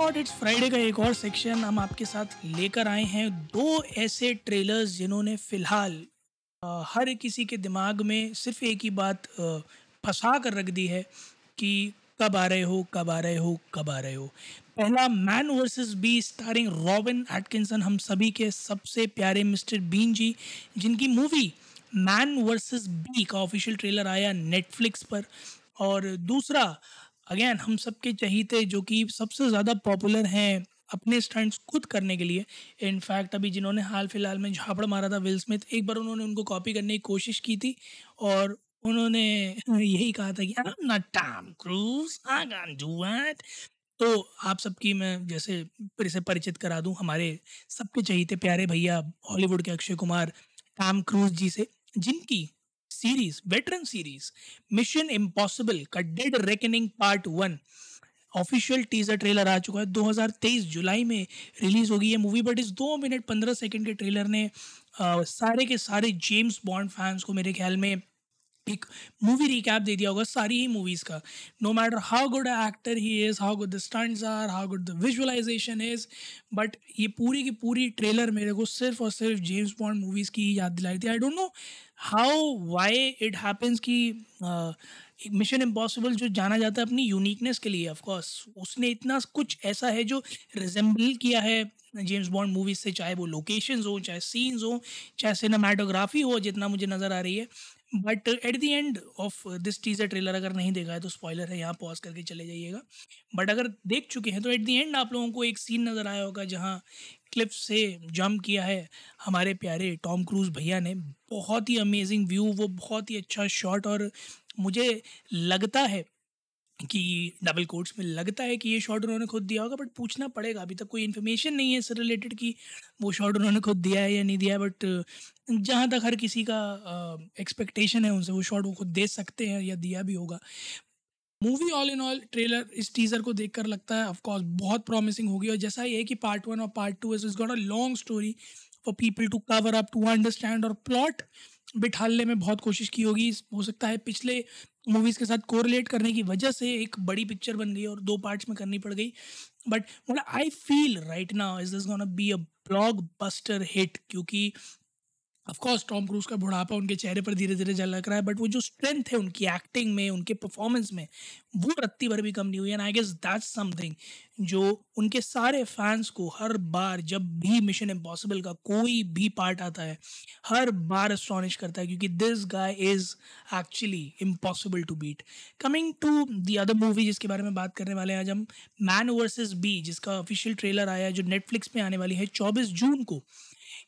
God it's Friday का एक और सेक्शन हम आपके साथ लेकर आए हैं। दो ऐसे ट्रेलर्स जिन्होंने फ़िलहाल हर किसी के दिमाग में सिर्फ़ एक ही बात फंसा कर रख दी है कि कब आ रहे हो, कब आ रहे हो, कब आ रहे हो। पहला Man versus Bee starring Robin Atkinson हम सभी के सबसे प्यारे मिस्टर बीन जी, जिनकी मूवी मैन वर्सेस बी का ऑफिशियल ट्रेलर आया नेटफ्लिक्स पर। और दूसरा अगेन हम सबके चहीते जो कि सबसे ज़्यादा पॉपुलर हैं अपने स्टंट्स खुद करने के लिए। इनफैक्ट अभी जिन्होंने हाल फ़िलहाल में झापड़ मारा था विल स्मिथ एक बार उन्होंने उनको कॉपी करने की कोशिश की थी और उन्होंने यही कहा था कि I not Tom Cruise I can do it तो आप सबकी मैं जैसे फिर से परिचित करा दूँ हमारे सबके चहीते प्यारे भैया हॉलीवुड के अक्षय कुमार टॉम क्रूज जी से, जिनकी series veteran series Mission Impossible का Dead Reckoning part one official teaser trailer आ चुका है 2023 जुलाई में रिलीज़ होगी ये मूवी बट इस दो मिनट पंद्रह सेकंड के ट्रेलर ने आ, सारे के सारे जेम्स बॉन्ड फैंस को मेरे ख्याल में एक मूवी रिकैप दे दिया होगा सारी ही मूवीज़ का। No matter how good actor he is how good the stunts are how good the visualisation is but ये पूरी की पूरी ट्रेलर मेरे को सिर्फ़ और सिर्फ़ जेम्स बॉन्ड मूवीज़ की याद दिलाई थी। I don't know how why it happens कि एक मिशन इम्पॉसिबल जो जाना जाता है अपनी यूनिकनेस के लिए ऑफ़ कोर्स उसने इतना कुछ ऐसा है जो रिजेंबल किया है जेम्स बॉन्ड मूवीज़ से, चाहे वो लोकेशंस हो, चाहे सीन्स हो, चाहे सिनेमाटोग्राफी हो, जितना मुझे नज़र आ रही है। But at the end of this teaser trailer अगर नहीं देखा है तो स्पॉयलर है, यहाँ पॉज करके चले जाइएगा। बट अगर देख चुके हैं तो एट द एंड आप लोगों को एक सीन नज़र आया होगा, जहाँ क्लिप से जंप किया है हमारे प्यारे टॉम क्रूज भैया ने। बहुत ही अमेजिंग व्यू वो बहुत ही अच्छा शॉट और मुझे लगता है कि डबल कोट्स में लगता है कि ये शॉट उन्होंने खुद दिया होगा बट पूछना पड़ेगा। अभी तक कोई इन्फॉर्मेशन नहीं है इससे रिलेटेड कि, वो शॉट उन्होंने खुद दिया है या नहीं दिया बट जहाँ तक हर किसी का एक्सपेक्टेशन है उनसे, वो शॉट वो खुद दे सकते हैं या दिया भी होगा। Movie all in all trailer इस टीज़र को देखकर लगता है ऑफकोर्स बहुत प्रॉमिसिंग होगी। और जैसा ये है कि पार्ट वन और part two is got a long story for people to cover up to understand और प्लॉट बिठालने में बहुत कोशिश की होगी। हो सकता है पिछले मूवीज़ के साथ कोरिलेट करने की वजह से एक बड़ी पिक्चर बन गई और दो पार्ट्स में करनी पड़ गई। बट मतलब I feel right now is this gonna be a blockbuster hit क्योंकि ऑफ़ कोर्स टॉम क्रूज का बुढ़ापा उनके चेहरे पर धीरे धीरे झलक रहा है बट वो जो स्ट्रेंथ है उनकी एक्टिंग में, उनके परफॉर्मेंस में, वो रत्ती भर भी कम नहीं हुई and I guess that's something जो उनके सारे फैंस को हर बार जब भी मिशन इम्पॉसिबल का कोई भी पार्ट आता है, हर बार अस्टॉनिश करता है क्योंकि this guy is actually impossible to beat coming to the other movie जिसके बारे में बात करने वाले हैं, आज हम मैन वर्सेस बी जिसका ऑफिशियल ट्रेलर आया है, जो नेटफ्लिक्स पे आने वाली है, चौबीस जून को।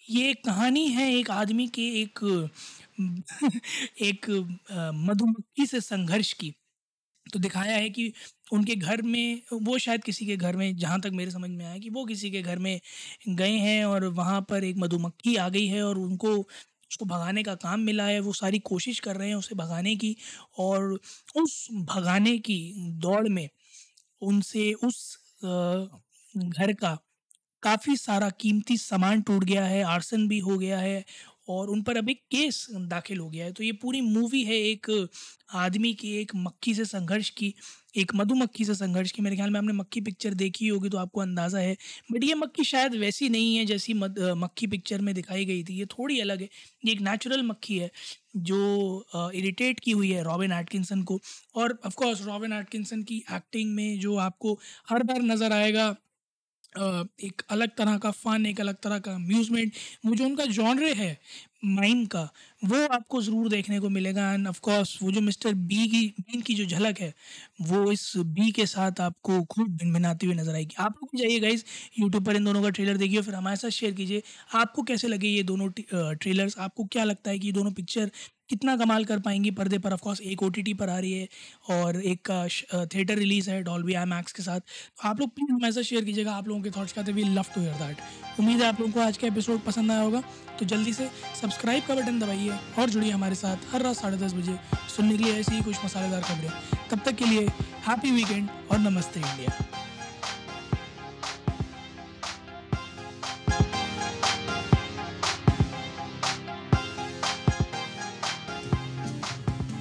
ये कहानी है एक आदमी के एक एक मधुमक्खी से संघर्ष की। तो दिखाया है कि उनके घर में, वो शायद किसी के घर में, जहाँ तक मेरे समझ में आया कि वो किसी के घर में गए हैं और वहाँ पर एक मधुमक्खी आ गई है और उनको, उसको भगाने का काम मिला है। वो सारी कोशिश कर रहे हैं उसे भगाने की और उस भगाने की दौड़ में उनसे उस घर का काफ़ी सारा कीमती सामान टूट गया है आर्सन भी हो गया है और उन पर अभी केस दाखिल हो गया है। तो ये पूरी मूवी है एक आदमी की एक मक्खी से संघर्ष की एक मधुमक्खी से संघर्ष की। मेरे ख्याल में आपने मक्खी पिक्चर देखी होगी तो आपको अंदाज़ा है। बट ये मक्खी शायद वैसी नहीं है जैसी मद, मक्खी पिक्चर में दिखाई गई थी। ये थोड़ी अलग है। ये एक नेचुरल मक्खी है जो इरिटेट की हुई है रॉबिन एटकिंसन को। और ऑफ़ कोर्स रॉबिन एटकिंसन की एक्टिंग में जो आपको हर बार नज़र आएगा एक अलग तरह का फ़न एक अलग तरह का अम्यूज़मेंट वो जो उनका जॉनरे है माइम का, वो आपको ज़रूर देखने को मिलेगा। एंड ऑफ़ कोर्स वो जो मिस्टर बी की बीन की जो झलक है, वो इस बी के साथ आपको खूब भिनभिनाती हुई नज़र आएगी। आप लोग जाइए गाइस यूट्यूब पर इन दोनों का ट्रेलर देखिए फिर हमारे साथ शेयर कीजिए, आपको कैसे लगे ये दोनों ट्रेलर्स आपको क्या लगता है कि ये दोनों पिक्चर कितना कमाल कर पाएँगी पर्दे पर? ऑफकोर्स एक ओटीटी पर आ रही है और एक थिएटर रिलीज़ है डॉल्बी आई मैक्स के साथ। तो आप लोग प्लीज़ मैसेज शेयर कीजिएगा। आप लोगों के थॉट्स का we love to hear that उम्मीद है आप लोगों को आज का एपिसोड पसंद आया होगा। तो जल्दी से सब्सक्राइब का बटन दबाइए और जुड़िए हमारे साथ हर रात साढ़े दस बजे सुनने के लिए ऐसी ही कुछ मसालेदार खबरें। तब तक के लिए हैप्पी वीकेंड और नमस्ते इंडिया।